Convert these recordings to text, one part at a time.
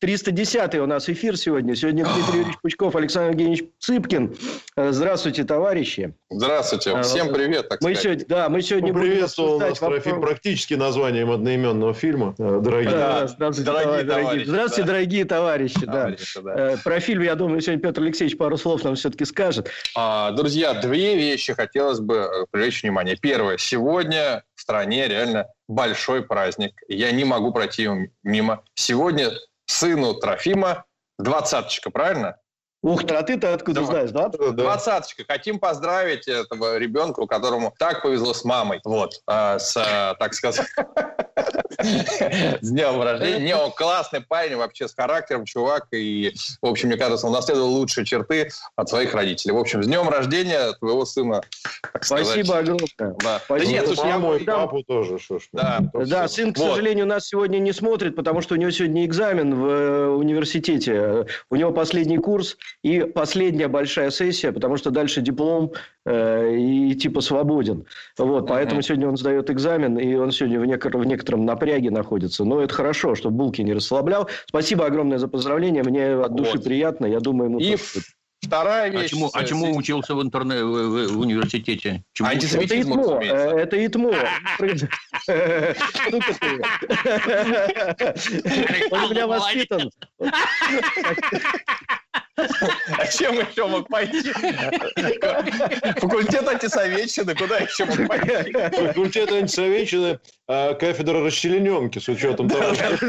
310 у нас эфир сегодня. Сегодня Дмитрий Юрьевич Пучков, Александр Евгеньевич Цыпкин. Э, Здравствуйте, товарищи. Здравствуйте. А, Всем привет, так Мы сказать. сегодня, да, мы сегодня Приветствовал нас вопрос- практически названием одноименного фильма, э, дорогие. Да, Да, здравствуйте, дорогие товарищи, дорогие. Здравствуйте, да. дорогие товарищи. да. Товарищи, да. Э, Про фильм, я думаю, сегодня Петр Алексеевич пару слов нам все-таки скажет. А, Друзья, две вещи хотелось бы э, привлечь внимание. Первое. Сегодня в стране реально большой праздник. Я не могу пройти мимо. Сегодня сыну Трофима двадцаточка, правильно? Ух ты, а ты-то откуда Да. знаешь, да? Двадцаточка. Хотим поздравить этого ребенка, которому так повезло с мамой. Вот. а, с, а, так сказать, с днем рождения. Не, он классный парень, вообще с характером чувак. И, в общем, мне кажется, он наследовал лучшие черты от своих родителей. В общем, с днем рождения твоего сына. Спасибо огромное. Да. Нет, слушай, я да. папу тоже, что ж. ну, Да. сын, к Вот. сожалению, нас сегодня не смотрит, потому что у него сегодня экзамен в э, университете. У него последний курс и последняя большая сессия, потому что дальше диплом э, и типа свободен. Вот, поэтому сегодня он сдает экзамен, и он сегодня в, некор- в некотором напряге находится. Но это хорошо, что Булки не расслаблял. Спасибо огромное за поздравление. Мне от души Вот. приятно. Я думаю, ему И тоже. вторая А вещь. чему, а чему учился в интернете, в, в- в университете? Чему Антисемит- Это Антисемитизм, ИТМО. э, Это ИТМО. Штука ты. Он у меня воспитан. А чем еще мог пойти? Факультет антисоветчины, куда еще мог пойти? Факультет антисоветчины, а, кафедра расчлененки с учетом того, что.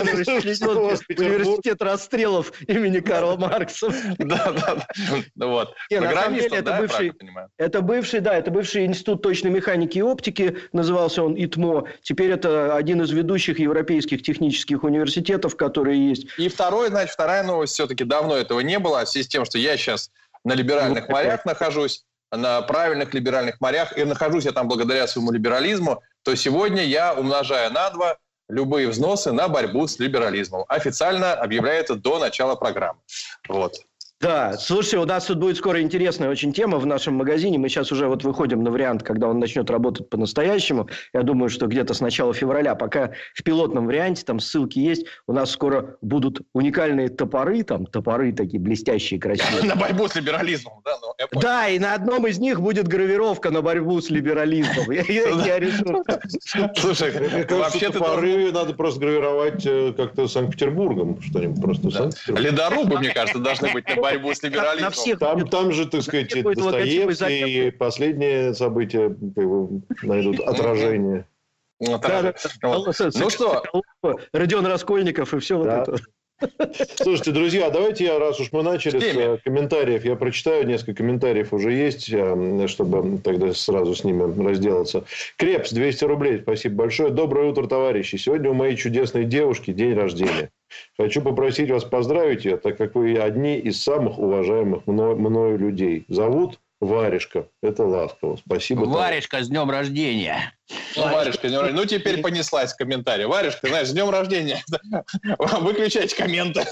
Университет расстрелов имени Карла Маркса. Да, да, да. Ну Вот. Не, на самом деле, Программистом, это бывший-? Это бывший, да, это бывший институт точной механики и оптики, назывался он ИТМО. Теперь это один из ведущих европейских технических университетов, которые есть. И второе, значит, вторая новость, все-таки давно этого не было, а в связи с тем, что я сейчас на либеральных Ну, морях нахожусь, на правильных либеральных морях, и нахожусь я там благодаря своему либерализму, то сегодня я умножаю на два любые взносы на борьбу с либерализмом. Официально объявляется до начала программы. Вот. Да, слушайте, у нас тут будет скоро интересная очень тема в нашем магазине. Мы сейчас уже вот выходим на вариант, когда он начнет работать по-настоящему. Я думаю, что где-то с начала февраля, пока в пилотном варианте, там ссылки есть, у нас скоро будут уникальные топоры, там топоры такие блестящие, красивые. На борьбу с либерализмом, да? Ну. Да, и на одном из них будет гравировка на борьбу с либерализмом. Я- решу. Слушай, вообще топоры надо просто гравировать э, как-то Санкт-Петербургом, что-нибудь просто. Ледорубы, мне кажется, должны быть на борьбу с На либерализмом. всех Там, там же, так сказать, Достоевский и последние события найдут отражение. Ну, Да, да. Ну что, Родион Раскольников и все вот это. Слушайте, друзья, давайте я, раз уж мы начали с э, комментариев, я прочитаю, несколько комментариев уже есть, э, чтобы тогда сразу с ними разделаться. Крепс, 200 рублей, спасибо большое. Доброе утро, товарищи. Сегодня у моей чудесной девушки день рождения. Хочу попросить вас поздравить ее, так как вы одни из самых уважаемых мно- мною людей. Зовут Варежка. Это ласково. Спасибо. Варежка, с днем рождения. ну, Варежка, с днем рождения. ну теперь понеслась комментарий. Варежка, знаешь, с днем рождения. Выключайте комменты.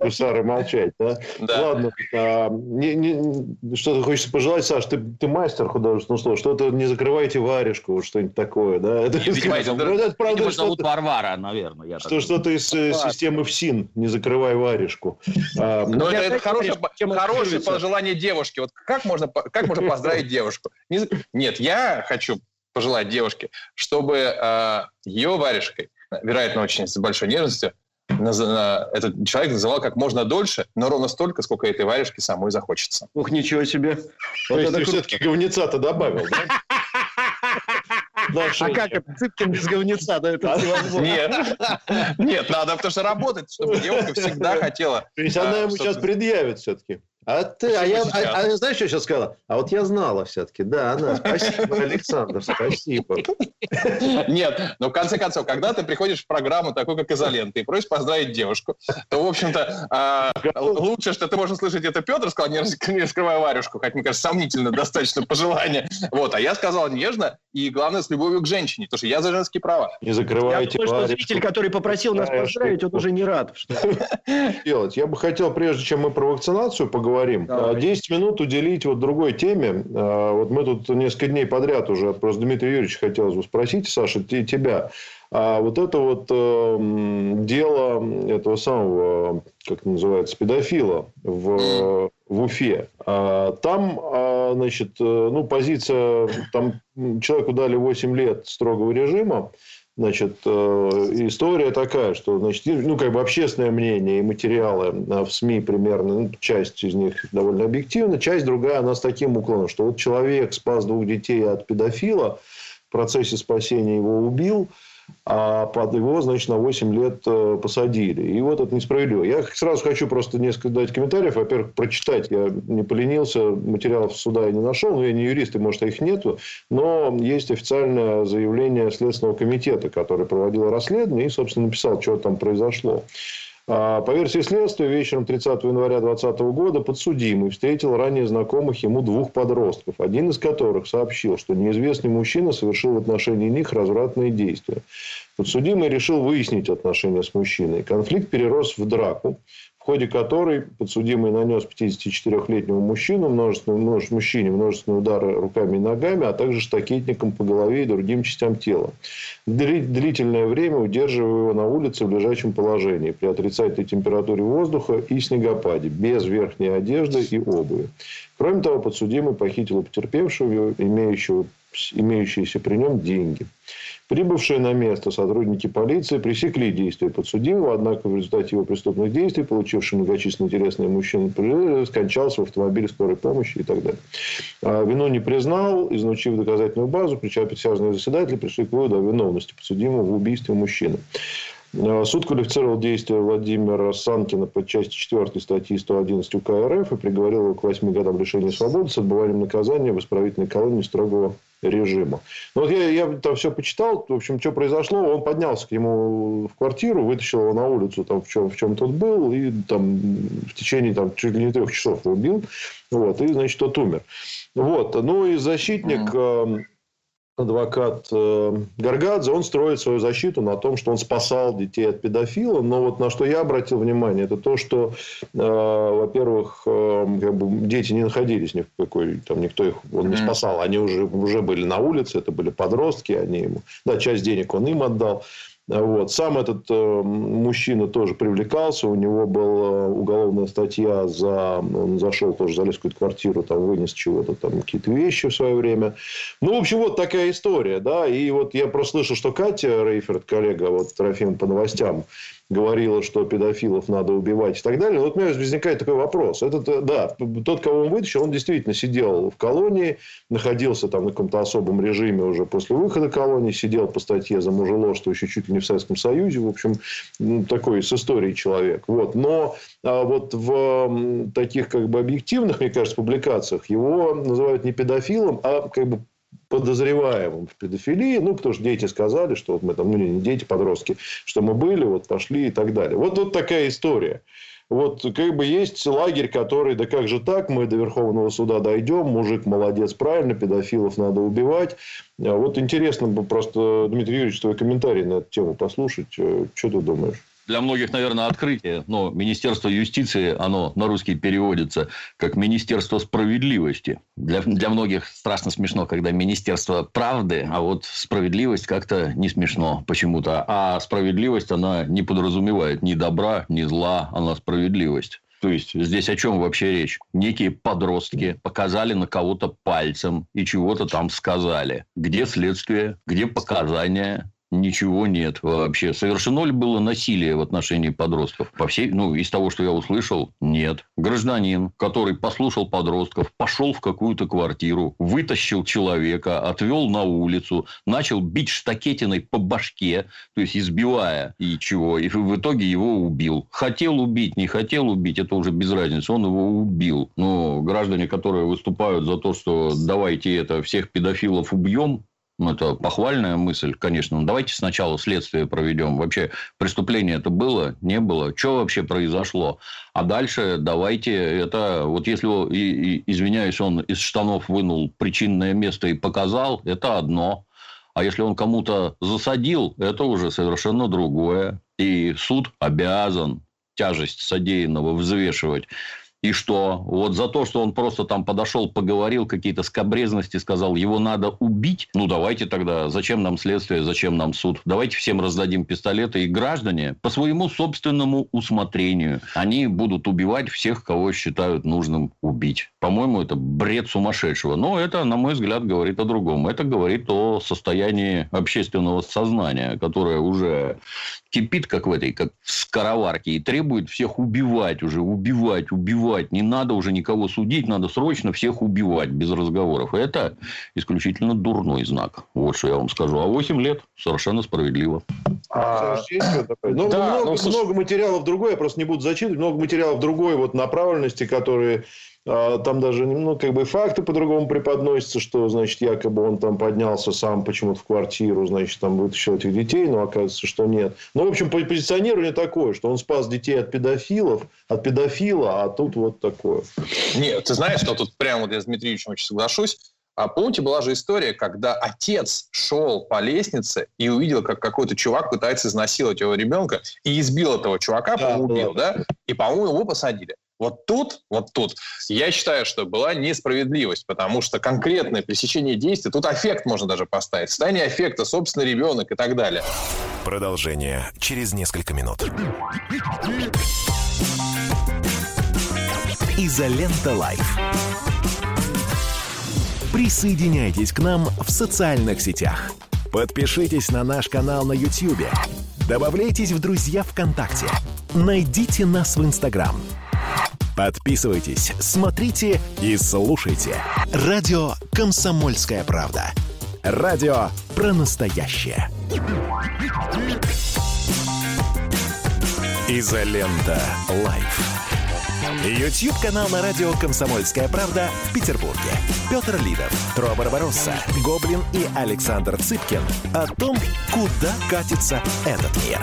Гусары молчать, да? Да. Ладно, а, не- не- что-то хочется пожелать, Саш, ты, ты мастер художественного слова, что-то не закрывайте варежку, вот что-нибудь такое, да? Это, видимо, это- Ну, это правда, Видимо, зовут Варвара, наверное. Я что, что-то из э, Ладно. системы ФСИН, не закрывай варежку. А, Но это, это хорошее, хорошее пожелание девушке. Вот как можно, как можно поздравить девушку? Нет, я хочу пожелать девушке, чтобы э, ее варежкой, вероятно, очень с большой нежностью, этот человек называл как можно дольше, но ровно столько, сколько этой варежке самой захочется. Ух, ничего себе. то Вот есть это ты круто. все-таки говнеца-то добавил, да? А как это? Цыпкин без говнеца, да, это невозможно. Нет, нет, надо потому что работать, чтобы девушка всегда хотела. То есть она а, ему сейчас предъявит все-таки. А ты, а я, а, а знаешь, что я сейчас сказала? А вот я знала все-таки. Да, она. Спасибо, Александр, спасибо. Нет, но в конце концов, когда ты приходишь в программу такую, как «Изолента», и просишь поздравить девушку, то, в общем-то, а, лучше, что ты можешь услышать, это Петр сказал, не, раскрывая варежку, хотя, мне кажется, сомнительно достаточно пожелание. Вот, а я сказал нежно и, главное, с любовью к женщине, потому что я за женские права. Не закрывайте Я думаю, что зритель, который попросил нас поздравить, он уже не рад. Что... Делать. Я бы хотел, прежде чем мы про вакцинацию поговорим, Давай. 10 минут уделить вот другой теме. А, вот мы тут несколько дней подряд уже, просто Дмитрий Юрьевич хотелось бы спросить, Саша, тебя. А вот это вот э, дело этого самого, как называется, педофила в, в Уфе. А, там, а, значит, э, ну, позиция, там человеку дали 8 лет строгого режима. Значит, э, история такая, что, значит, ну, как бы общественное мнение и материалы э, в СМИ примерно, ну, часть из них довольно объективна, часть другая, она с таким уклоном, что вот человек спас двух детей от педофила, в процессе спасения его убил – а его, значит, на 8 лет э, посадили. И вот это несправедливо. Я сразу хочу просто несколько дать комментариев. Во-первых, прочитать. Я не поленился, материалов суда я не нашел. Но я не юрист, и, может, их нету. Но есть официальное заявление Следственного комитета, который проводил расследование и, собственно, написал, что там произошло. А, по версии следствия, вечером 30 января 2020 года подсудимый встретил ранее знакомых ему двух подростков, один из которых сообщил, что неизвестный мужчина совершил в отношении них развратные действия. Подсудимый решил выяснить отношения с мужчиной. Конфликт перерос в драку в ходе которой подсудимый нанес 54-летнему мужчину, множественные, множественные, мужчине множественные удары руками и ногами, а также штакетником по голове и другим частям тела. Длительное время удерживая его на улице в лежачем положении при отрицательной температуре воздуха и снегопаде, без верхней одежды и обуви. Кроме того, подсудимый похитил у потерпевшего имеющего, имеющиеся при нем деньги. Прибывшие на место сотрудники полиции пресекли действия подсудимого, однако в результате его преступных действий, получивший многочисленные интересные мужчины, скончался в автомобиле скорой помощи и так далее. А вину не признал, изучив доказательную базу, присяжные заседатели пришли к выводу о виновности подсудимого в убийстве мужчины. А, суд квалифицировал действия Владимира Санкина по части 4 статьи 111 УК РФ и приговорил его к 8 годам лишения свободы с отбыванием наказания в исправительной колонии строгого режима. Ну, вот я, я там все почитал, в общем, что произошло. Он поднялся к нему в квартиру, вытащил его на улицу, там, в чем, в чем тот был, и там в течение там, чуть ли не трех часов убил. Вот, и, значит, тот умер. Вот. Ну, и защитник... Mm адвокат э, Гаргадзе, он строит свою защиту на том, что он спасал детей от педофила. Но вот на что я обратил внимание, это то, что, э, во-первых, э, как бы дети не находились ни в какой, там никто их он не спасал, они уже, уже были на улице, это были подростки, они ему, да, часть денег он им отдал. Вот. Сам этот э, мужчина тоже привлекался. У него была уголовная статья за... Он зашел тоже, залез в какую-то квартиру, там вынес чего-то, там какие-то вещи в свое время. Ну, в общем, вот такая история. Да? И вот я прослышал, что Катя Рейферт, коллега вот Трофим по новостям, говорила, что педофилов надо убивать и так далее. Вот у меня возникает такой вопрос. Этот, э, да, тот, кого он вытащил, он действительно сидел в колонии, находился там на каком-то особом режиме уже после выхода колонии, сидел по статье за мужеложство еще чуть ли не в Советском Союзе. В общем, такой с историей человек. Вот. Но а вот в таких как бы объективных, мне кажется, публикациях его называют не педофилом, а как бы подозреваемым в педофилии, ну, потому что дети сказали, что вот мы там, ну, не дети, подростки, что мы были, вот пошли и так далее. Вот, вот такая история. Вот как бы есть лагерь, который, да как же так, мы до Верховного суда дойдем, мужик молодец, правильно, педофилов надо убивать. А вот интересно бы просто, Дмитрий Юрьевич, твой комментарий на эту тему послушать. Э, что ты думаешь? Для многих, наверное, открытие, но Министерство юстиции, оно на русский переводится как Министерство справедливости. Для, для многих страшно смешно, когда Министерство правды, а вот справедливость как-то не смешно почему-то. А справедливость, она не подразумевает ни добра, ни зла, она справедливость. То есть здесь о чем вообще речь? Некие подростки показали на кого-то пальцем и чего-то там сказали. Где следствие? Где показания? Ничего нет вообще. Совершено ли было насилие в отношении подростков? По всей, ну, из того, что я услышал, нет. Гражданин, который послушал подростков, пошел в какую-то квартиру, вытащил человека, отвел на улицу, начал бить штакетиной по башке, то есть избивая и чего, и в итоге его убил. Хотел убить, не хотел убить, это уже без разницы, он его убил. Но граждане, которые выступают за то, что давайте это всех педофилов убьем, ну, это похвальная мысль, конечно. Но давайте сначала следствие проведем. Вообще, преступление это было, не было? Что вообще произошло? А дальше давайте это... Вот если, извиняюсь, он из штанов вынул причинное место и показал, это одно. А если он кому-то засадил, это уже совершенно другое. И суд обязан тяжесть содеянного взвешивать. И что? Вот за то, что он просто там подошел, поговорил, какие-то скобрезности сказал, его надо убить. Ну, давайте тогда, зачем нам следствие, зачем нам суд? Давайте всем раздадим пистолеты, и граждане по своему собственному усмотрению, они будут убивать всех, кого считают нужным убить. По-моему, это бред сумасшедшего. Но это, на мой взгляд, говорит о другом. Это говорит о состоянии общественного сознания, которое уже кипит, как в этой, как в скороварке, и требует всех убивать уже, убивать, убивать. Не надо уже никого судить, надо срочно всех убивать без разговоров. Это исключительно дурной знак. Вот что я вам скажу. А 8 лет совершенно справедливо. А, ну, да, много, ну, много материалов другой, я просто не буду зачитывать, много материалов другой вот направленности, которые там даже, ну, как бы факты по-другому преподносятся, что, значит, якобы он там поднялся сам почему-то в квартиру, значит, там вытащил этих детей, но оказывается, что нет. Ну, в общем, позиционирование такое, что он спас детей от педофилов, от педофила, а тут вот такое. Нет, ты знаешь, что тут прямо вот я с Дмитриевичем очень соглашусь. А помните, была же история, когда отец шел по лестнице и увидел, как какой-то чувак пытается изнасиловать его ребенка и избил этого чувака, да, по-моему, убил, да? И, по-моему, его посадили. Вот тут, вот тут, я считаю, что была несправедливость, потому что конкретное пресечение действия, тут эффект можно даже поставить, состояние эффекта, собственно, ребенок и так далее. Продолжение через несколько минут. Изолента Live. Присоединяйтесь к нам в социальных сетях. Подпишитесь на наш канал на YouTube. Добавляйтесь в друзья ВКонтакте. Найдите нас в Инстаграм – Подписывайтесь, смотрите и слушайте. Радио «Комсомольская правда». Радио про настоящее. Изолента. Live. YouTube-канал на радио «Комсомольская правда» в Петербурге. Петр Лидов, Тро Барбаросса, Гоблин и Александр Цыпкин о том, куда катится этот мир.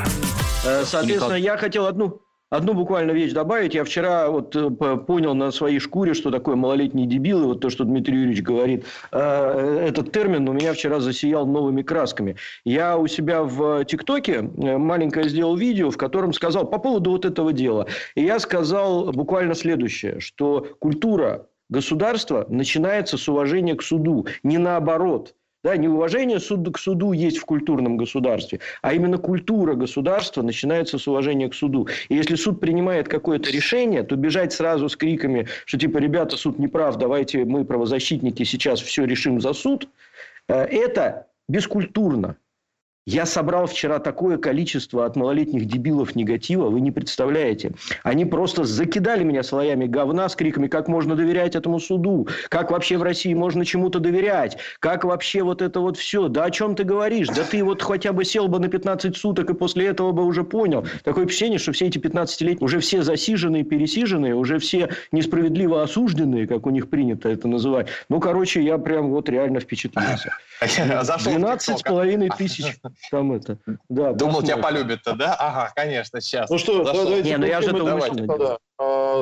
Э, соответственно, я хотел одну Одну буквально вещь добавить. Я вчера вот э, понял на своей шкуре, что такое малолетний дебил. И вот то, что Дмитрий Юрьевич говорит. Э, этот термин у меня вчера засиял новыми красками. Я у себя в ТикТоке э, маленькое сделал видео, в котором сказал по поводу вот этого дела. И я сказал буквально следующее, что культура государства начинается с уважения к суду, не наоборот. Да, не уважение суд, к суду есть в культурном государстве, а именно культура государства начинается с уважения к суду. И если суд принимает какое-то решение, то бежать сразу с криками, что типа, ребята, суд не прав, давайте мы, правозащитники, сейчас все решим за суд, э, это бескультурно. Я собрал вчера такое количество от малолетних дебилов негатива, вы не представляете. Они просто закидали меня слоями говна с криками, как можно доверять этому суду, как вообще в России можно чему-то доверять, как вообще вот это вот все, да о чем ты говоришь, да ты вот хотя бы сел бы на 15 суток и после этого бы уже понял. Такое впечатление, что все эти 15-летние уже все засиженные, пересиженные, уже все несправедливо осужденные, как у них принято это называть. Ну, короче, я прям вот реально впечатлился. 12 с половиной тысяч там это. Да, Думал, тебя полюбят-то, да? Ага, конечно, сейчас. Ну что, Зашел. давайте. Не, ну я же это а,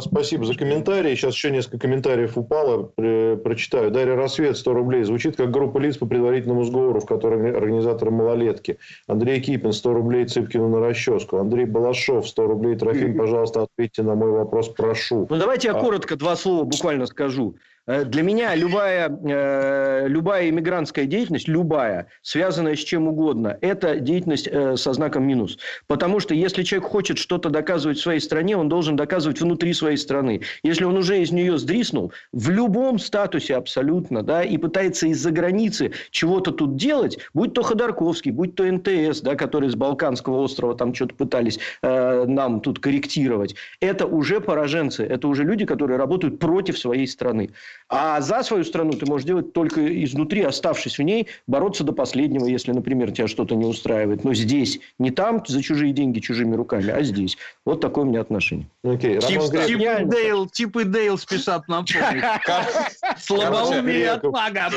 Спасибо за комментарии. Сейчас еще несколько комментариев упало. Прочитаю. Дарья Рассвет, 100 рублей. Звучит как группа лиц по предварительному сговору, в котором организаторы малолетки. Андрей Кипин, 100 рублей Цыпкину на расческу. Андрей Балашов, 100 рублей. Трофим, пожалуйста, ответьте на мой вопрос, прошу. Ну, давайте я а... коротко два слова буквально скажу. Э, для меня любая, э, любая иммигрантская деятельность, любая, связанная с чем угодно, это деятельность э, со знаком минус. Потому что если человек хочет что-то доказывать в своей стране, он должен доказывать внутри своей страны. Если он уже из нее сдриснул, в любом статусе абсолютно, да, и пытается из-за границы чего-то тут делать, будь то Ходорковский, будь то НТС, да, который с Балканского острова там что-то пытались э, нам тут корректировать, это уже пораженцы, это уже люди, которые работают против своей страны. А за свою страну ты можешь делать только изнутри, оставшись в ней, бороться до последнего, если, например, тебя что-то не устраивает. Но здесь, не там за чужие деньги, чужими руками, а здесь. Вот такое у меня отношение. Окей. Тип, Тип, и Дейл, Тип и Дейл спешат нам Слабоумие от мага.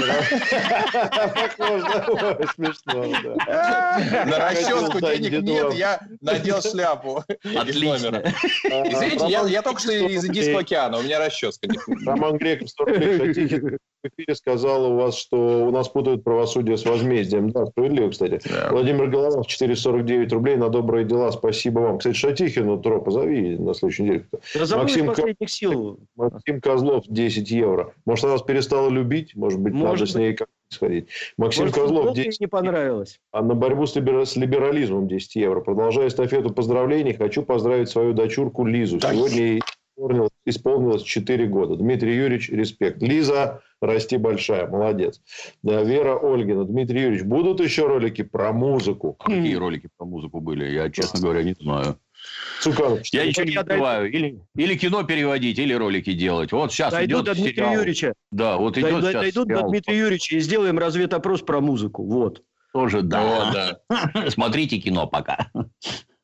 Смешно, На расчетку денег нет, я надел шляпу. Отлично. Извините, я только что из Индийского океана, у меня расческа. Роман Греков, в эфире сказал у вас, что у нас путают правосудие с возмездием. Да, справедливо, кстати. Да. Владимир Голованов, 449 рублей на добрые дела. Спасибо вам. Кстати, Шатихину, Тро, позови на следующей неделе. Максим, последних сил. Максим Козлов, 10 евро. Может, она вас перестала любить? Может быть, Может надо быть. с ней как сходить. Максим Может, Козлов, 10 не понравилось. А на борьбу с, либер... с либерализмом 10 евро. Продолжая эстафету поздравлений, хочу поздравить свою дочурку Лизу. Сегодня ей исполнилось 4 года. Дмитрий Юрьевич, респект. Лиза, расти большая, молодец. Вера Ольгина, Дмитрий Юрьевич, будут еще ролики про музыку? Какие ролики про музыку были? Я, честно говоря, не знаю. Цуканов, я ничего не успеваю. Или, или кино переводить, или ролики делать. Вот сейчас Дойдут идет до Дмитрия сериал. Юрьевича. Да, вот идет Дойдут, сейчас Дойдут сериал. до Дмитрия Юрьевича и сделаем разведопрос про музыку. Вот. Тоже да. Да. Смотрите кино пока.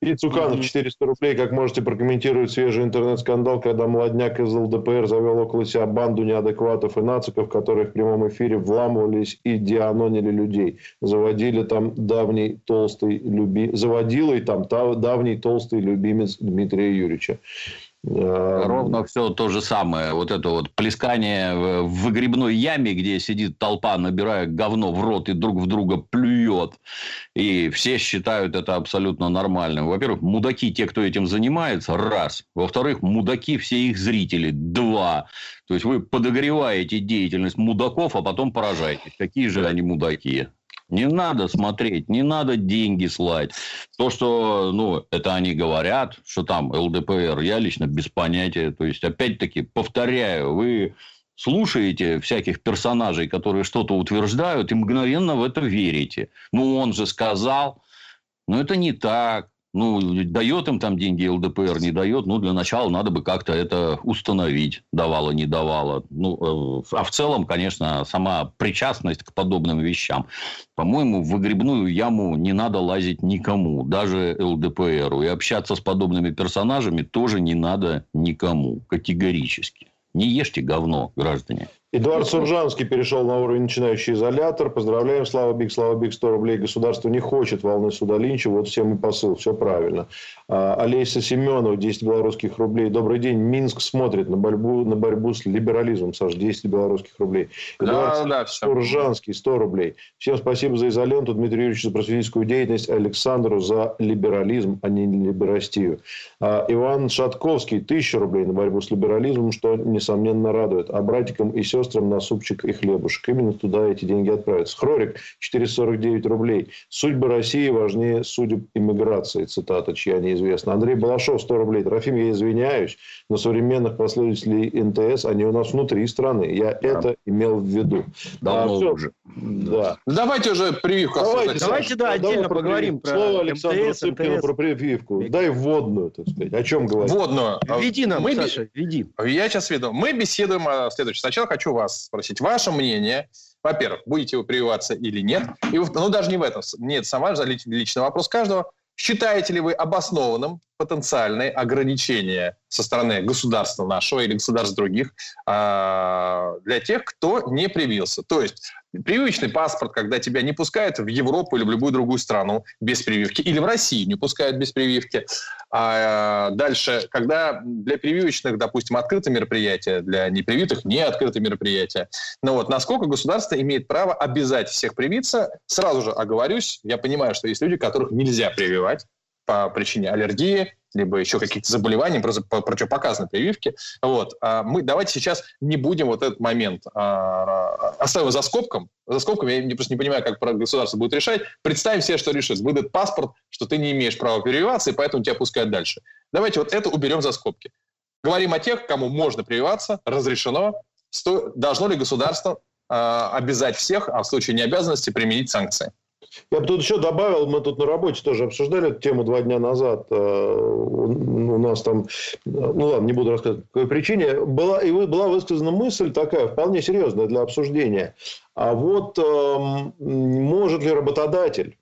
И Цуканов 400 рублей. Как можете прокомментировать свежий интернет-скандал, когда молодняк из ЛДПР завел около себя банду неадекватов и нациков, которые в прямом эфире вламывались и дианонили людей. Заводили там давний толстый люби... Заводила и там давний толстый любимец Дмитрия Юрьевича. Ровно все то же самое. Вот это вот плескание в выгребной яме, где сидит толпа, набирая говно в рот и друг в друга плюет. И все считают это абсолютно нормальным. Во-первых, мудаки те, кто этим занимается, раз. Во-вторых, мудаки все их зрители, два. То есть, вы подогреваете деятельность мудаков, а потом поражаетесь. Какие же они мудаки? Не надо смотреть, не надо деньги слать. То, что, ну, это они говорят, что там ЛДПР, я лично без понятия. То есть, опять-таки, повторяю, вы слушаете всяких персонажей, которые что-то утверждают, и мгновенно в это верите. Ну, он же сказал. Но это не так. Ну, дает им там деньги ЛДПР, не дает. Ну, для начала надо бы как-то это установить, давала, не давала. Ну, э, а в целом, конечно, сама причастность к подобным вещам. По-моему, в выгребную яму не надо лазить никому, даже ЛДПРу. И общаться с подобными персонажами тоже не надо никому, категорически. Не ешьте говно, граждане. Эдуард Суржанский перешел на уровень начинающий изолятор. Поздравляем, Слава Биг, Слава Биг, 100 рублей. Государство не хочет волны суда Линча. Вот всем и посыл, все правильно. А, Олеся Семенов, 10 белорусских рублей. Добрый день. Минск смотрит на борьбу, на борьбу с либерализмом. Саш, 10 белорусских рублей. Эдуард да, да, Суржанский, 100 рублей. Всем спасибо за изоленту. Дмитрий Юрьевич за просветительскую деятельность. Александру за либерализм, а не либерастию. А, Иван Шатковский, 1000 рублей на борьбу с либерализмом, что, несомненно, радует. А братикам и сестрам на супчик и хлебушек. Именно туда эти деньги отправятся. Хрорик 449 рублей. Судьба России важнее судеб иммиграции. Цитата, чья неизвестна. Андрей Балашов 100 рублей. Трофим, я извиняюсь, но современных последователей НТС, они у нас внутри страны. Я да. это имел в виду. Давно а, уже. Да. Давайте уже прививку. Давайте, давайте да, отдельно поговорим про Слово Александру МТС, Цыпкину про прививку. Дай вводную, так сказать. О чем говорить? Вводную. Веди нам, Мы... Саша, веди. Я сейчас веду. Мы беседуем о следующем. Сначала хочу вас спросить ваше мнение. Во-первых, будете вы прививаться или нет. И, ну, даже не в этом. Нет, сам ваш личный вопрос каждого. Считаете ли вы обоснованным потенциальные ограничения со стороны государства нашего или государств других а, для тех, кто не привился? То есть прививочный паспорт, когда тебя не пускают в Европу или в любую другую страну без прививки, или в Россию не пускают без прививки. А дальше, когда для прививочных, допустим, открыто мероприятие, для непривитых не открыто мероприятие. Ну вот насколько государство имеет право обязать всех привиться, сразу же оговорюсь, я понимаю, что есть люди, которых нельзя прививать, по причине аллергии, либо еще каких-то заболеваний, противопоказаны прививки. Вот. А мы давайте сейчас не будем вот этот момент а, оставим за скобком. За скобками я просто не понимаю, как государство будет решать. Представим себе, что решит. Выдает паспорт, что ты не имеешь права прививаться, и поэтому тебя пускают дальше. Давайте вот это уберем за скобки. Говорим о тех, кому можно прививаться, разрешено. Сто... Должно ли государство э, обязать всех, а в случае необязанности применить санкции? Я бы тут еще добавил, мы тут на работе тоже обсуждали эту тему два дня назад. Э, у нас там, ну ладно, не буду рассказывать, по какой причине. Была, и была высказана мысль такая, вполне серьезная для обсуждения. А вот эм, может ли работодатель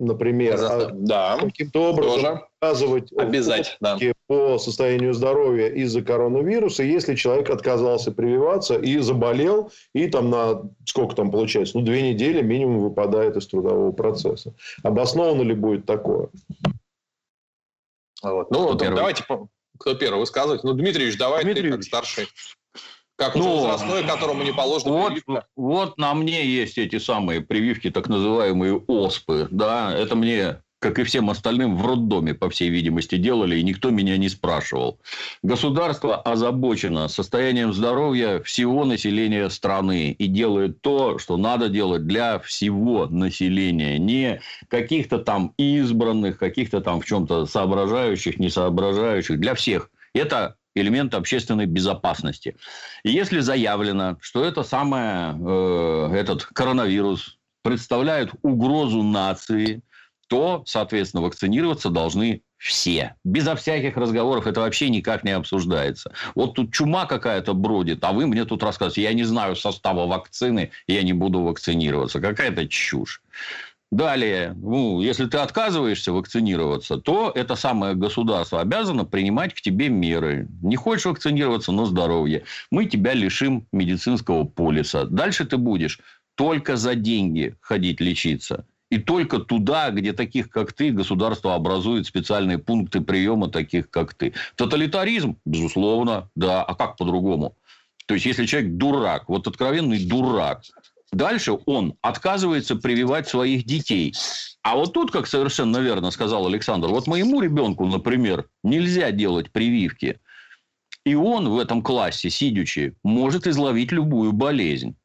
например, а да, каким-то образом тоже. Указывать Обязать, да. по состоянию здоровья из-за коронавируса, если человек отказался прививаться и заболел, и там на сколько там получается, ну, две недели минимум выпадает из трудового процесса. Обоснованно ли будет такое? Вот. Ну, вот, давайте, кто первый высказывать? Ну, Дмитриевич, давай Дмитриевич. ты как старший. Как ну, возрастное, которому не положено вот, прививка. Вот на мне есть эти самые прививки, так называемые ОСПы. Да, это мне как и всем остальным, в роддоме, по всей видимости, делали, и никто меня не спрашивал. Государство озабочено состоянием здоровья всего населения страны и делает то, что надо делать для всего населения, не каких-то там избранных, каких-то там в чем-то соображающих, не соображающих, для всех. Это элемент общественной безопасности. И если заявлено, что это самое, э, этот коронавирус представляет угрозу нации, то, соответственно, вакцинироваться должны все. Безо всяких разговоров это вообще никак не обсуждается. Вот тут чума какая-то бродит, а вы мне тут рассказываете, я не знаю состава вакцины, я не буду вакцинироваться. Какая-то чушь. Далее, ну, если ты отказываешься вакцинироваться, то это самое государство обязано принимать к тебе меры. Не хочешь вакцинироваться на здоровье, мы тебя лишим медицинского полиса. Дальше ты будешь только за деньги ходить лечиться. И только туда, где таких, как ты, государство образует специальные пункты приема таких, как ты. Тоталитаризм? Безусловно, да. А как по-другому? То есть, если человек дурак, вот откровенный дурак, Дальше он отказывается прививать своих детей. А вот тут, как совершенно верно сказал Александр, вот моему ребенку, например, нельзя делать прививки. И он в этом классе, сидячи, может изловить любую болезнь.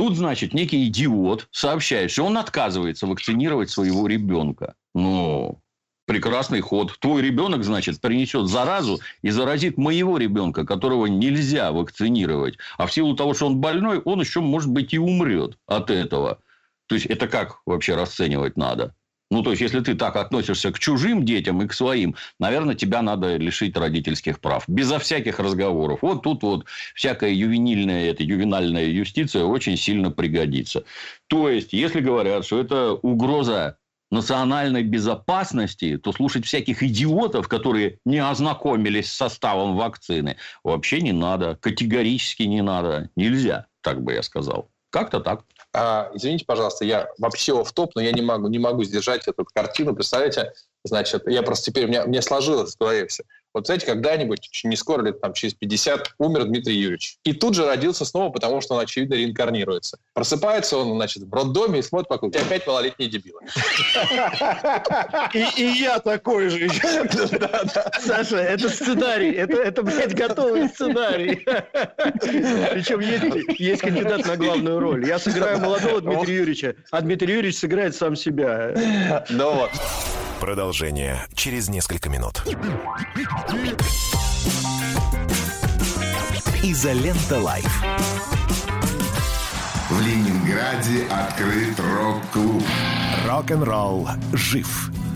Тут, значит, некий идиот сообщает, что он отказывается вакцинировать своего ребенка. Ну, прекрасный ход. Твой ребенок, значит, принесет заразу и заразит моего ребенка, которого нельзя вакцинировать. А в силу того, что он больной, он еще, может быть, и умрет от этого. То есть, это как вообще расценивать надо? Ну, то есть, если ты так относишься к чужим детям и к своим, наверное, тебя надо лишить родительских прав. Безо всяких разговоров. Вот тут вот всякая ювенильная, эта ювенальная юстиция очень сильно пригодится. То есть, если говорят, что это угроза национальной безопасности, то слушать всяких идиотов, которые не ознакомились с составом вакцины, вообще не надо. Категорически не надо. Нельзя, так бы я сказал. Как-то так. А, извините, пожалуйста, я вообще в топ, но я не могу, не могу сдержать эту картину. Представляете, значит, я просто теперь, у меня, мне сложилось в голове все. Вот знаете, когда-нибудь, не скоро, лет там через 50, умер Дмитрий Юрьевич. И тут же родился снова, потому что он, очевидно, реинкарнируется. Просыпается он, значит, в роддоме и смотрит вокруг. И опять малолетний дебил. И я такой же. Саша, это сценарий. Это, блядь, готовый сценарий. Причем есть кандидат на главную роль. Я сыграю молодого Дмитрия Юрьевича, а Дмитрий Юрьевич сыграет сам себя. Ну вот. Продолжение через несколько минут. Изолента Live. В Ленинграде открыт рок-клуб. Рок-н-ролл жив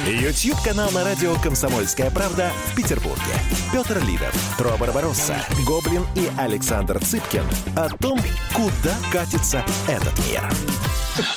YouTube-канал на радио «Комсомольская правда» в Петербурге. Петр Лидов, Тро Барбаросса, Гоблин и Александр Цыпкин о том, куда катится этот мир.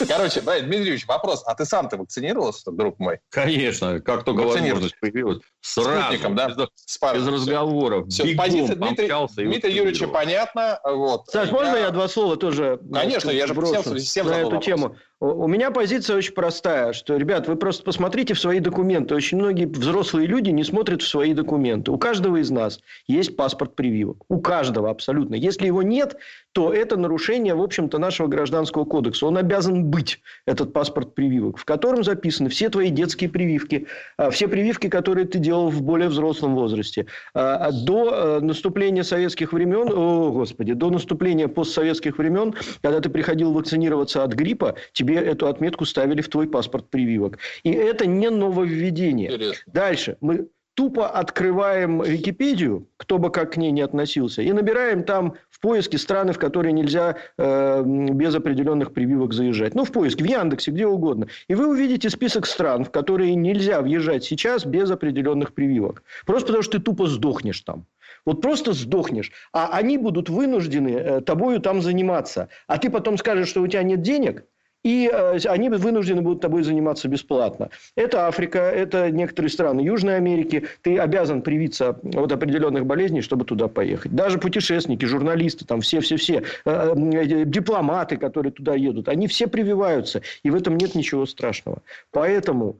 Короче, Дмитрий Юрьевич, вопрос. А ты сам-то вакцинировался, друг мой? Конечно. Как только возможность появилась. Сразу. Спутником, да? Без, без разговоров. Все, Бегом позиция Дмитрия, помчался и Дмитрия Юрьевича понятно. Вот. Саш, можно я два слова тоже Конечно, я же брошу всем, всем на эту вопрос. тему? У у меня позиция очень простая, что, ребят, вы просто посмотрите в свои документы. Очень многие взрослые люди не смотрят в свои документы. У каждого из нас есть паспорт прививок. У каждого абсолютно. Если его нет, то это нарушение, в общем-то, нашего гражданского кодекса. Он обязан быть, этот паспорт прививок, в котором записаны все твои детские прививки, а, все прививки, которые ты делал в более взрослом возрасте. А, До э, наступления советских времен, о, господи, до наступления постсоветских времен, когда ты приходил вакцинироваться от гриппа, тебе эту отметку ставили в твой паспорт прививок. И это не нововведение. Интересно. Дальше. Мы тупо открываем Википедию, кто бы как к ней не относился, и набираем там в поиске страны, в которые нельзя э, без определенных прививок заезжать. Ну, в поиске, в Яндексе, где угодно. И вы увидите список стран, в которые нельзя въезжать сейчас без определенных прививок. Просто потому, что ты тупо сдохнешь там. Вот просто сдохнешь. А они будут вынуждены э, тобою там заниматься. А ты потом скажешь, что у тебя нет денег, и э, они вынуждены будут тобой заниматься бесплатно. Это Африка, это некоторые страны Южной Америки. Ты обязан привиться от определенных болезней, чтобы туда поехать. Даже путешественники, журналисты, там все-все-все, э, э, дипломаты, которые туда едут, они все прививаются. И в этом нет ничего страшного. Поэтому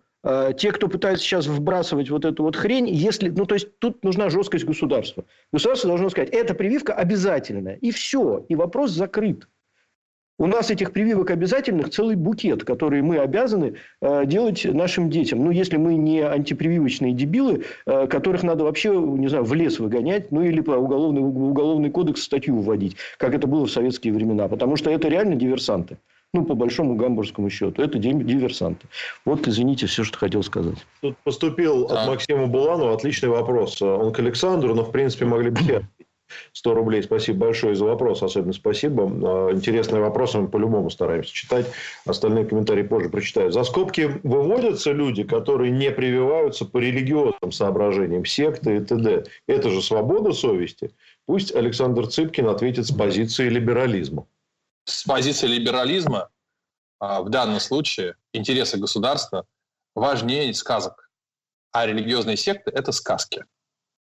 те, кто пытается сейчас вбрасывать вот эту вот хрень, если, ну, то есть, тут нужна жесткость государства. Государство должно сказать, эта прививка обязательная. И все. И вопрос закрыт. У нас этих прививок обязательных целый букет, который мы обязаны э, делать нашим детям. Ну, если мы не антипрививочные дебилы, э, которых надо вообще, не знаю, в лес выгонять, ну, или по уголовный, уголовный кодекс статью вводить, как это было в советские времена. Потому что это реально диверсанты. Ну, по большому гамбургскому счету. Это ди- диверсанты. Вот, извините, все, что хотел сказать. Тут поступил от Максима Буланова отличный вопрос. Он к Александру, но, в принципе, могли бы я 100 рублей. Спасибо большое за вопрос. Особенно спасибо. А, Интересные вопросы мы по-любому стараемся читать. Остальные комментарии позже прочитаю. За скобки выводятся люди, которые не прививаются по религиозным соображениям, секты и т.д. Это же свобода совести. Пусть Александр Цыпкин ответит с позиции либерализма. С позиции либерализма а, в данном случае интересы государства важнее сказок. А религиозные секты – это сказки.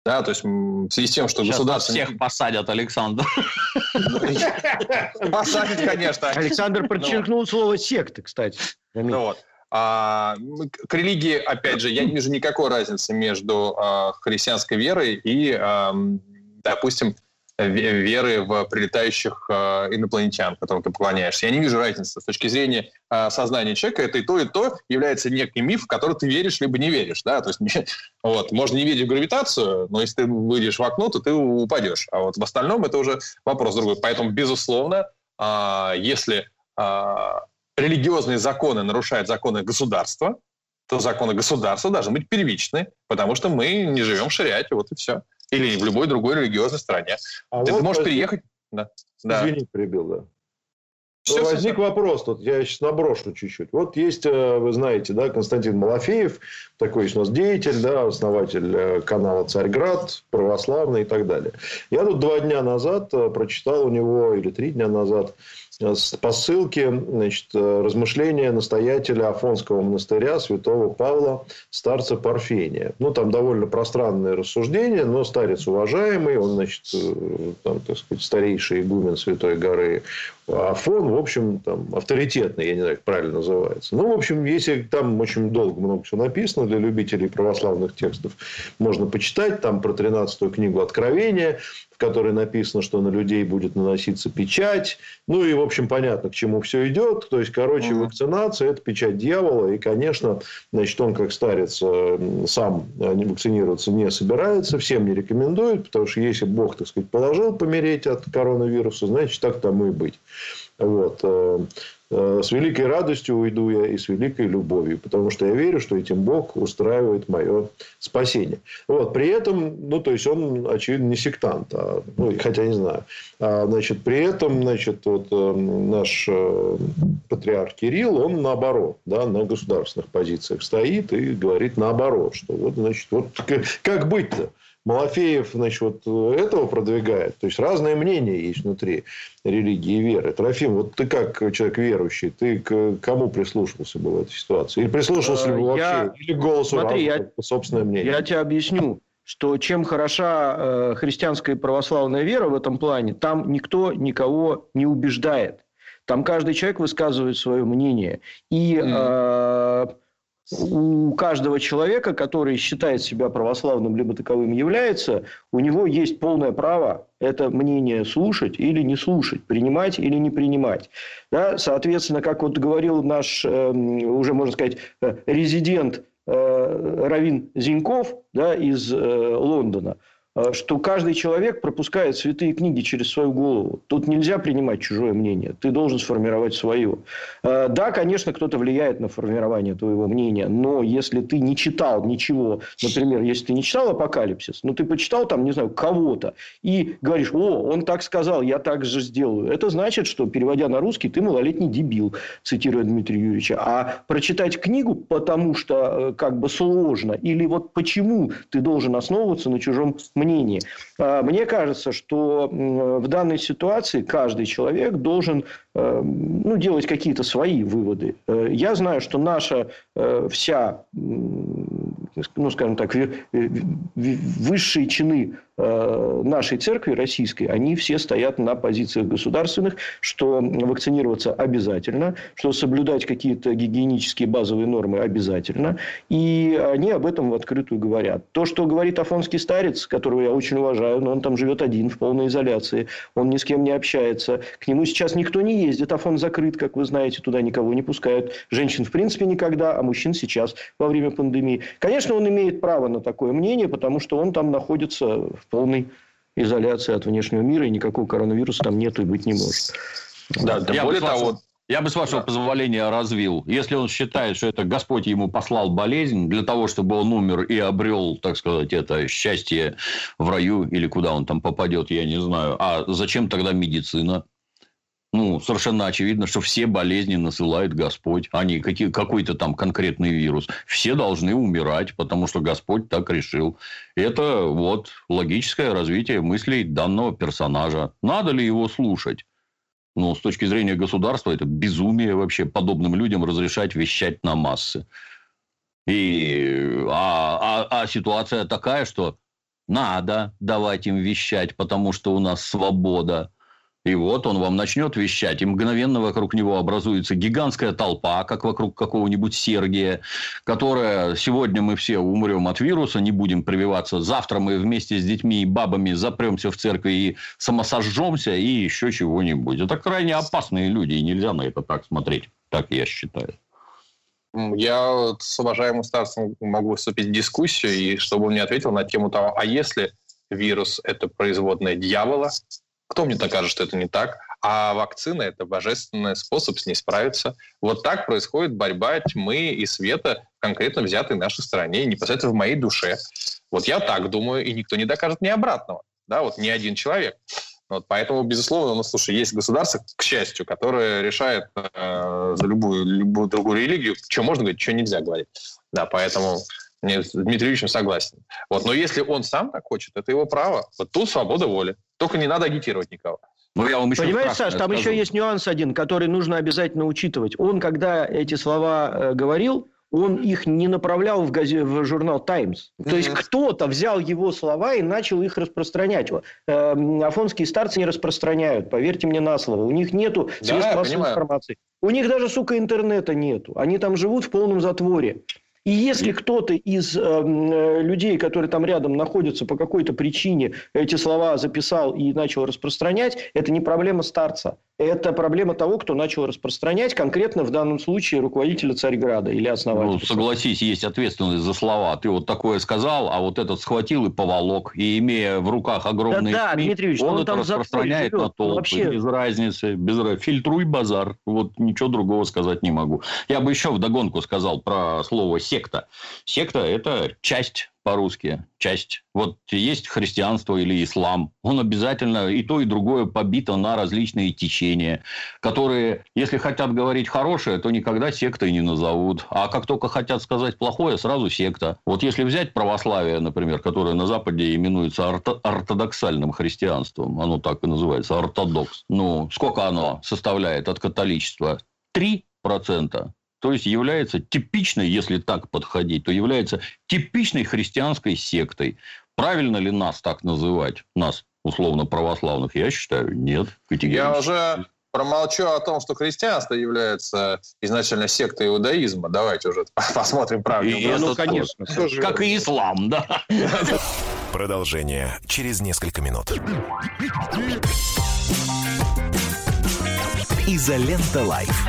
Да, то есть в связи с тем, что Сейчас государство... всех посадят, Александр. Посадить, конечно. Александр подчеркнул слово секты, кстати. Ну вот. А, к религии, опять же, я не вижу никакой разницы между а, христианской верой и, ам, допустим, веры в прилетающих а, инопланетян, которым ты поклоняешься. Я не вижу разницы. С точки зрения а, сознания человека, это и то, и то является некий миф, в который ты веришь, либо не веришь. Да? То есть, вот, можно не верить в гравитацию, но если ты выйдешь в окно, то ты упадешь. А вот в остальном это уже вопрос другой. Поэтому, безусловно, а, если религиозные законы нарушают законы государства, то законы государства должны быть первичны, потому что мы не живем в шариате, вот и все. Или в любой другой религиозной стране. А ты, вот ты можешь возник- переехать... Да. Да. Извини, перебил, да. Всё, возник вопрос, тут я сейчас наброшу чуть-чуть. Вот есть, э, вы знаете, да, Константин Малафеев, такой есть у нас деятель, да, основатель э, канала «Царьград», православный и так далее. Я тут два дня назад э, прочитал у него, или три дня назад, по ссылке значит, э, размышления настоятеля Афонского монастыря святого Павла, старца Парфения. Ну, там довольно пространные рассуждения, но старец уважаемый, он, значит, э, там, так сказать, старейший игумен Святой горы Афон, в общем, там, авторитетный, я не знаю, как правильно называется. Ну, в общем, если там очень долго много всего написано для любителей православных текстов, можно почитать там про 13-ю книгу Откровения, которой написано, что на людей будет наноситься печать. Ну, и, в общем, понятно, к чему все идет. То есть, короче, вакцинация – это печать дьявола. И, конечно, значит, он, как старец, э, сам э, вакцинироваться не собирается, всем не рекомендует, потому что если Бог, так сказать, положил помереть от коронавируса, значит, так тому и быть. Вот. Э, с великой радостью уйду я и с великой любовью, потому что я верю, что этим Бог устраивает мое спасение. Вот. При этом, ну, то есть, он, очевидно, не сектант, а, ну, хотя не знаю. А, значит, при этом, значит, вот э, наш э, патриарх Кирилл, он наоборот, да, на государственных позициях стоит и говорит наоборот, что вот, значит, вот как быть-то? Малафеев, значит, вот этого продвигает. То есть, разные мнения есть внутри религии и веры. Трофим, вот ты как человек верующий, ты к кому прислушивался бы в этой ситуации? Или прислушивался ли бы вообще? Я... Или голосу Смотри, разума, я... собственное мнение? Я тебе объясню что чем хороша э, христианская и православная вера в этом плане, там никто никого не убеждает. Там каждый человек высказывает свое мнение. И э, у каждого человека, который считает себя православным, либо таковым является, у него есть полное право это мнение слушать или не слушать, принимать или не принимать. Да? Соответственно, как вот говорил наш, э, уже можно сказать, э, резидент э, Равин Зиньков да, из э, Лондона – что каждый человек пропускает святые книги через свою голову. Тут нельзя принимать чужое мнение. Ты должен сформировать свое. Э, да, конечно, кто-то влияет на формирование твоего мнения, но если ты не читал ничего, например, если ты не читал «Апокалипсис», но ты почитал там, не знаю, кого-то, и говоришь, о, он так сказал, я так же сделаю. Это значит, что, переводя на русский, ты малолетний дебил, цитируя Дмитрия Юрьевича. А прочитать книгу, потому что э, как бы сложно, или вот почему ты должен основываться на чужом мнении, мнении. А, мне кажется, что в данной ситуации каждый человек должен ну, делать какие-то свои выводы. Э, я знаю, что наша э, вся, ну, скажем так, высшие чины Э, нашей церкви российской, они все стоят на позициях государственных, что вакцинироваться обязательно, что соблюдать какие-то гигиенические базовые нормы обязательно. И они об этом в открытую говорят. То, что говорит афонский старец, которого я очень уважаю, но он там живет один в полной изоляции, он ни с кем не общается, к нему сейчас никто не ездит, Афон закрыт, как вы знаете, туда никого не пускают. Женщин в принципе никогда, а мужчин сейчас во время пандемии. Конечно, он имеет право на такое мнение, потому что он там находится в полной изоляции от внешнего мира, и никакого коронавируса там нету и быть не может. Да, да более того, я бы, с вашего да. позволения, развил. Если он считает, что это Господь ему послал болезнь для того, чтобы он умер и обрел, так сказать, это счастье в раю или куда он там попадет, я не знаю. А зачем тогда медицина? Ну, совершенно очевидно, что все болезни насылает Господь, а не какой-то там конкретный вирус. Все должны умирать, потому что Господь так решил. Это вот логическое развитие мыслей данного персонажа. Надо ли его слушать? Ну, с точки зрения государства, это безумие вообще подобным людям разрешать вещать на массы. И, а, а, а ситуация такая, что надо давать им вещать, потому что у нас свобода. И вот он вам начнет вещать, и мгновенно вокруг него образуется гигантская толпа, как вокруг какого-нибудь Сергия, которая сегодня мы все умрем от вируса, не будем прививаться, завтра мы вместе с детьми и бабами запремся в церкви и самосожжемся, и еще чего-нибудь. Это крайне опасные люди, и нельзя на это так смотреть, так я считаю. Я с уважаемым старцем могу вступить в дискуссию, и чтобы он мне ответил на тему того, а если вирус – это производная дьявола, кто мне докажет, что это не так? А вакцина – это божественный способ с ней справиться. Вот так происходит борьба тьмы и света в конкретно взятой нашей стране, непосредственно в моей душе. Вот я так думаю, и никто не докажет мне обратного. Да, вот ни один человек. Вот, поэтому, безусловно, ну, слушай, есть государство, к счастью, которое решает э, за любую, любую другую религию, что можно говорить, что нельзя говорить. Да, поэтому с Дмитрием Юрьевичем согласен. Вот. Но если он сам так хочет, это его право. Вот тут свобода воли. Только не надо агитировать никого. Ну, я вам еще Понимаешь, Саш, там еще есть нюанс один, который нужно обязательно учитывать. Он, когда эти слова э, говорил, он их не направлял в, газе, в журнал «Таймс». Mm-hmm. То есть, кто-то взял его слова и начал их распространять. Э, афонские старцы не распространяют, поверьте мне на слово. У них нету средств да, массовой информации. У них даже, сука, интернета нету. Они там живут в полном затворе. И если кто-то из эм, э, людей, которые там рядом находятся, по какой-то причине эти слова записал и начал распространять, это не проблема старца. Это проблема того, кто начал распространять, конкретно в данном случае руководителя Царьграда или основателя. Ну, согласись, есть ответственность за слова. Ты вот такое сказал, а вот этот схватил и поволок. И имея в руках огромные да, да, СМИ, Дмитрий Ильич, он, он это там распространяет живет. на толпы. Вообще... Без разницы. Без... Фильтруй базар. Вот ничего другого сказать не могу. Я бы еще вдогонку сказал про слово секта. Секта – это часть по-русски, часть. Вот есть христианство или ислам, он обязательно и то, и другое побито на различные течения, которые, если хотят говорить хорошее, то никогда сектой не назовут. А как только хотят сказать плохое, сразу секта. Вот если взять православие, например, которое на Западе именуется орто- ортодоксальным христианством, оно так и называется, ортодокс. Ну, сколько оно составляет от католичества? 3%. То есть является типичной, если так подходить, то является типичной христианской сектой. Правильно ли нас так называть? Нас, условно, православных? Я считаю, нет. Я уже промолчу о том, что христианство является изначально сектой иудаизма. Давайте уже посмотрим правду. И ну, конечно. тоже, Как и ислам, да. Продолжение через несколько минут. Изолента Live.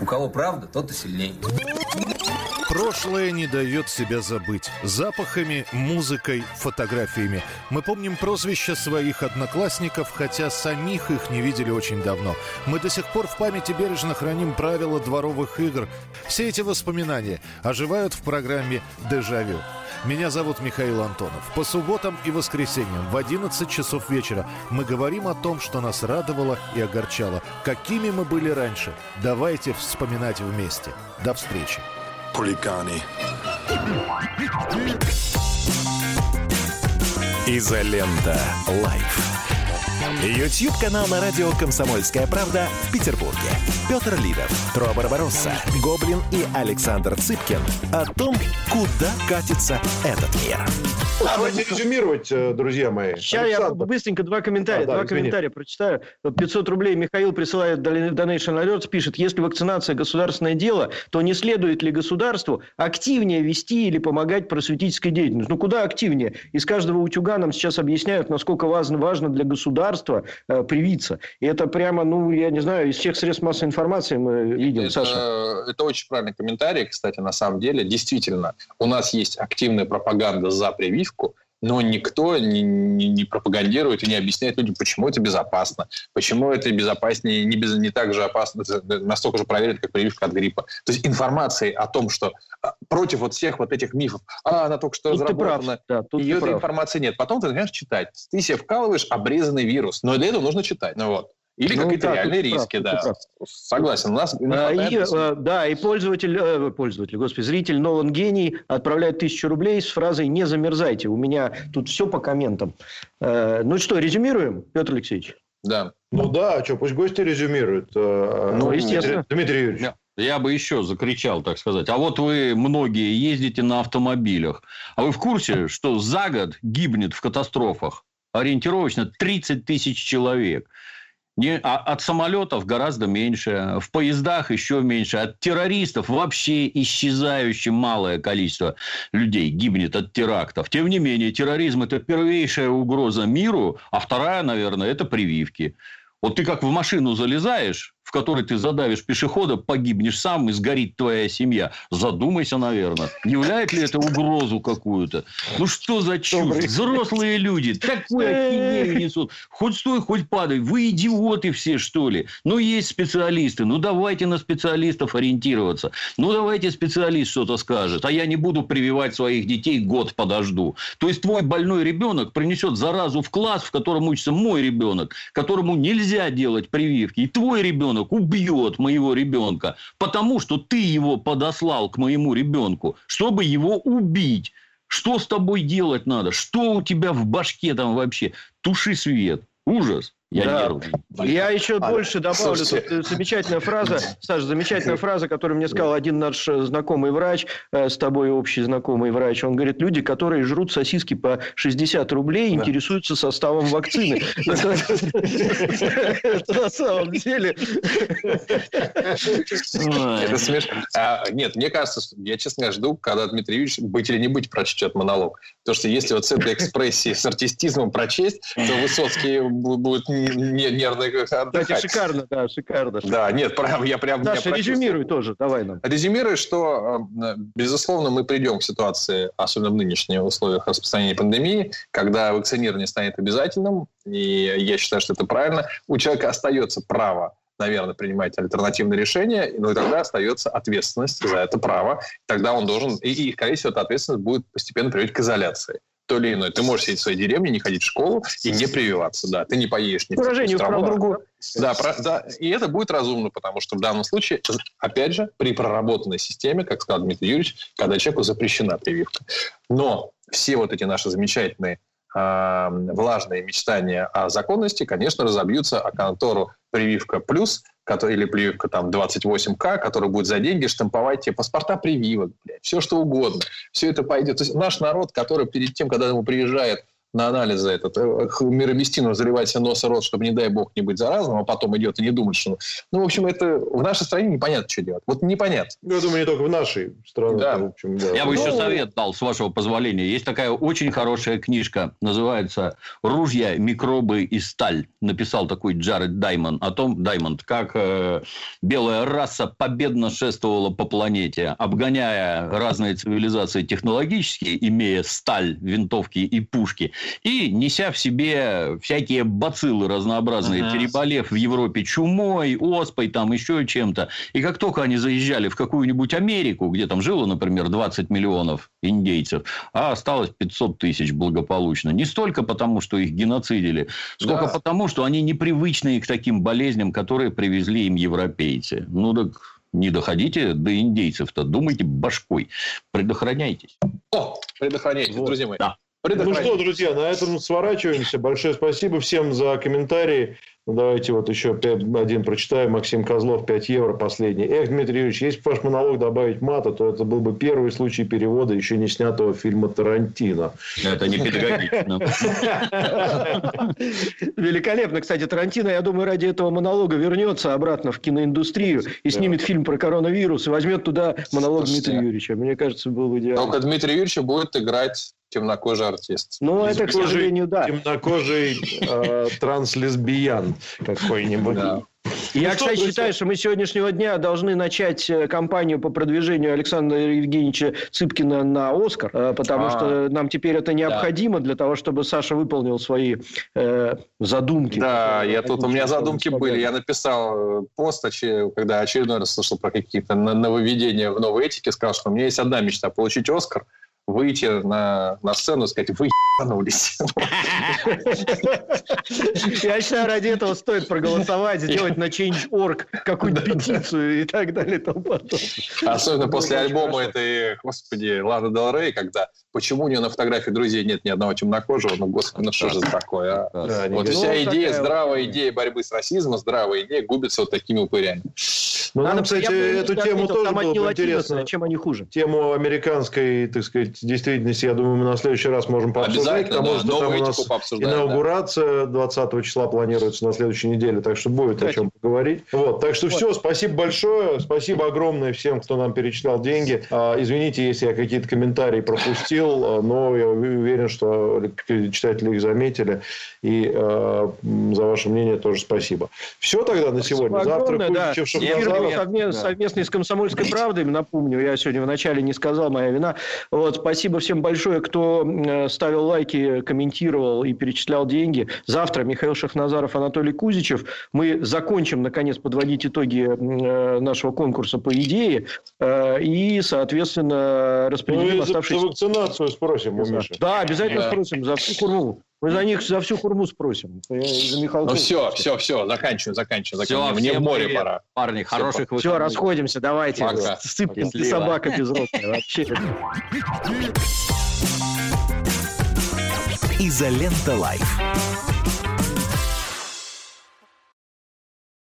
У кого правда, тот и сильней. Прошлое не дает себя забыть. Запахами, музыкой, фотографиями. Мы помним прозвища своих одноклассников, хотя самих их не видели очень давно. Мы до сих пор в памяти бережно храним правила дворовых игр. Все эти воспоминания оживают в программе «Дежавю». Меня зовут Михаил Антонов. По субботам и воскресеньям в 11 часов вечера мы говорим о том, что нас радовало и огорчало. Какими мы были раньше. Давайте вспоминать вместе. До встречи. Хулиганы. Изолента Live. Ютьюб-канал на радио «Комсомольская правда» в Петербурге. Петр Лидов, Тро Барбаросса, Гоблин и Александр Цыпкин о том, куда катится этот мир. Давайте резюмировать, э, друзья мои. Сейчас я Александр. быстренько два комментария. А, да, два извини. комментария прочитаю. Вот 500 рублей Михаил присылает Donation Alerts, пишет, если вакцинация государственное дело, то не следует ли государству активнее вести или помогать просветительской деятельности? Ну, куда активнее? Из каждого утюга нам сейчас объясняют, насколько важно, важно для государства э, привиться. И это прямо, ну, я не знаю, из всех средств массовой информации мы видим, Саша. Это, это очень правильный комментарий, кстати, на самом деле. Действительно, у нас есть активная пропаганда за прививку, но никто не, не- не пропагандирует и не объясняет людям, почему это безопасно, почему это безопаснее, не, без- не так же опасно, настолько же проверено, как прививка от гриппа. То есть информации о том, что а, против вот всех вот этих мифов, а, она только что Тут ты прав, разработана, да, тут ты ее этой прав. информации нет. Потом ты начинаешь читать. Ты себе вкалываешь обрезанный вирус, но для этого нужно читать. Ну, вот. Или Ну, какие-то да, реальные прав, риски, ты да. прав. Согласен. У нас А, хватает И, э, да, и пользователь, э, пользователь, господи, зритель Нолан Гений отправляет тысячу рублей с фразой «Не замерзайте». У меня тут все по комментам. Э, Ну что, резюмируем, Петр Алексеевич? Да. Ну да, а что, пусть гости резюмируют. э, Ну, Дмитрий- естественно. Дмитрий Юрьевич. Я- Я бы еще закричал, так сказать. А вот вы многие ездите на автомобилях. А вы в курсе, что за год гибнет в катастрофах ориентировочно 30 тысяч человек? Не, а от самолетов гораздо меньше, в поездах еще меньше, от террористов вообще исчезающее малое количество людей гибнет от терактов. Тем не менее, терроризм – это первейшая угроза миру, а вторая, наверное, это прививки. Вот ты как в машину залезаешь, в которой ты задавишь пешехода, погибнешь сам и сгорит твоя семья. Задумайся, наверное, не являет ли это угрозу какую-то? Ну что за чушь? Взрослые люди такую ахинею несут. Хоть стой, хоть падай. Вы идиоты все, что ли? Ну, есть специалисты. Ну, давайте на специалистов ориентироваться. Ну, давайте специалист что-то скажет. А я не буду прививать своих детей, год подожду. То есть, твой больной ребенок принесет заразу в класс, в котором учится мой ребенок, которому нельзя делать прививки. И твой ребенок убьет моего ребенка, потому что ты его подослал к моему ребенку, чтобы его убить. Что с тобой делать надо? Что у тебя в башке там вообще? Туши свет. Ужас. Я, Да. не... Я еще А, больше добавлю. слушайте. Тут э, замечательная фраза, Саша, замечательная фраза, которую мне сказал один наш э, знакомый врач, э, с тобой общий знакомый врач. Он говорит, люди, которые жрут сосиски по 60 рублей, интересуются составом вакцины. Это на самом деле... Это смешно. А, нет, мне кажется, я честно жду, когда Дмитрий Юрьевич быть или не быть прочтет монолог. Потому что если вот с этой экспрессией, с артистизмом прочесть, то Высоцкий бу- будет не- не- нервно Кстати, отдыхать. шикарно, да, шикарно. Да, нет, прям, я прям... я Саша, прочувствовал. резюмируй тоже, давай нам. Резюмирую, что, э, безусловно, мы придем к ситуации, особенно в нынешних условиях распространения пандемии, когда вакцинирование станет обязательным, и я считаю, что это правильно. У человека остается право наверное, принимать альтернативные решения, но и тогда остается ответственность за это право. Тогда он должен, и, и, скорее всего, эта ответственность будет постепенно приводить к изоляции. То или иное. Ты можешь сидеть в своей деревне, не ходить в школу и не прививаться. Да, ты не поедешь ни в страну другую. Да, про- да, и это будет разумно, потому что в данном случае, опять же, при проработанной системе, как сказал Дмитрий Юрьевич, когда человеку запрещена прививка. Но все вот эти наши замечательные влажные мечтания о законности, конечно, разобьются о контору «Прививка плюс», который, или прививка там 28К, которая будет за деньги штамповать тебе паспорта прививок, блядь, все что угодно. Все это пойдет. То есть наш народ, который перед тем, когда ему приезжает на анализы этот, э, х- мироместину заливать себе нос и рот, чтобы, не дай бог, не быть заразным, а потом идет и не думает, что... Ну, в общем, это в нашей стране непонятно, что делать. Вот непонятно. Ну, я думаю, не только в нашей стране. Да. в общем, да. Я бы еще Ну, совет дал, с вашего позволения. Есть такая очень хорошая книжка, называется «Ружья, микробы и сталь». Написал такой Джаред Даймонд о том, Даймонд, как э, белая раса победно шествовала по планете, обгоняя разные цивилизации технологические, имея сталь, винтовки и пушки, и неся в себе всякие бациллы разнообразные, Ага. переболев в Европе чумой, оспой, там еще чем-то. И как только они заезжали в какую-нибудь Америку, где там жило, например, 20 миллионов индейцев, а осталось 500 тысяч благополучно. Не столько потому, что их геноцидили, сколько Да. потому, что они непривычные к таким болезням, которые привезли им европейцы. Ну так не доходите до индейцев-то, думайте башкой, предохраняйтесь. О, предохраняйте, друзья мои. Да. Ну что, друзья, на этом сворачиваемся. Большое спасибо всем за комментарии. Ну, давайте вот еще один прочитаю. Максим Козлов, 5 евро, последний. Эх, Дмитрий Юрьевич, если бы ваш монолог добавить мата, то это был бы первый случай перевода еще не снятого фильма Тарантино. Это не педагогично. Великолепно. Кстати, Тарантино, я думаю, ради этого монолога вернется обратно в киноиндустрию и снимет фильм про коронавирус и возьмет туда монолог. Дмитрия Юрьевича. Мне кажется, было бы идеально. Только Дмитрий Юрьевич будет играть темнокожий артист. Ну, это, к сожалению, да. Темнокожий э, транслесбиян какой-нибудь. Да. Я, Ну что, кстати, друзья? считаю, что мы с сегодняшнего дня должны начать э, кампанию по продвижению Александра Евгеньевича Цыпкина на Оскар, э, потому А. что нам теперь это необходимо для того, чтобы Саша выполнил свои э, задумки. Да, я тут, у меня задумки были. Я написал пост, когда очередной раз слышал про какие-то нововведения в новой этике, сказал, что у меня есть одна мечта – получить Оскар, выйти на, на сцену и сказать, вы ебанулись. Я считаю, ради этого стоит проголосовать, сделать на Change.org какую-нибудь петицию и так далее и тому. Особенно после альбома этой, господи, Ланы Дел Рей, когда почему у нее на фотографии друзей нет ни одного темнокожего, ну, господи, ну что же такое, а? Вот не- вся Ну, идея, здравая идея борьбы с расизмом, здравая идея губится вот такими упырями. Ну, Надо, нам, кстати, эту отметил, тему тоже было бы интересно. а чем они хуже? Тему американской, так сказать, действительности, я думаю, мы на следующий раз можем пообсуждать. Обязательно, Потому да, что там у нас инаугурация 20 числа планируется на следующей неделе, так что будет о Кстати. чем поговорить. Вот, так что все, спасибо большое, спасибо огромное всем, кто нам перечислял деньги. А, Извините, если я какие-то комментарии пропустил, а, но я уверен, что читатели их заметили. И э, м, за ваше мнение тоже спасибо. Все тогда на сегодня. Спасибо Завтра огромное, да. Кузичев, Эфир был Шахназаров. совме- совместный с «Комсомольской правдой». Напомню, я сегодня вначале не сказал, моя вина. Вот, спасибо всем большое, кто э, ставил лайки, комментировал и перечислял деньги. Завтра Михаил Шахназаров, Анатолий Кузичев. Мы закончим, наконец, подводить итоги э, нашего конкурса по идее. э, И, соответственно, Ну, распределим и за, за оставшиеся... вакцинацию спросим у Миши. Да, обязательно Да. спросим за всю хурму. Мы за них за всю хурму спросим. Я за Михалкова. Ну все, все, все, заканчиваю, заканчиваю. Заканчиваю. Мне в море привет, пора. Парни, хороших Все, выходных. расходимся, давайте. Пока. Сыпкин, ты Счастливо. собака безродная вообще. Изолента Live.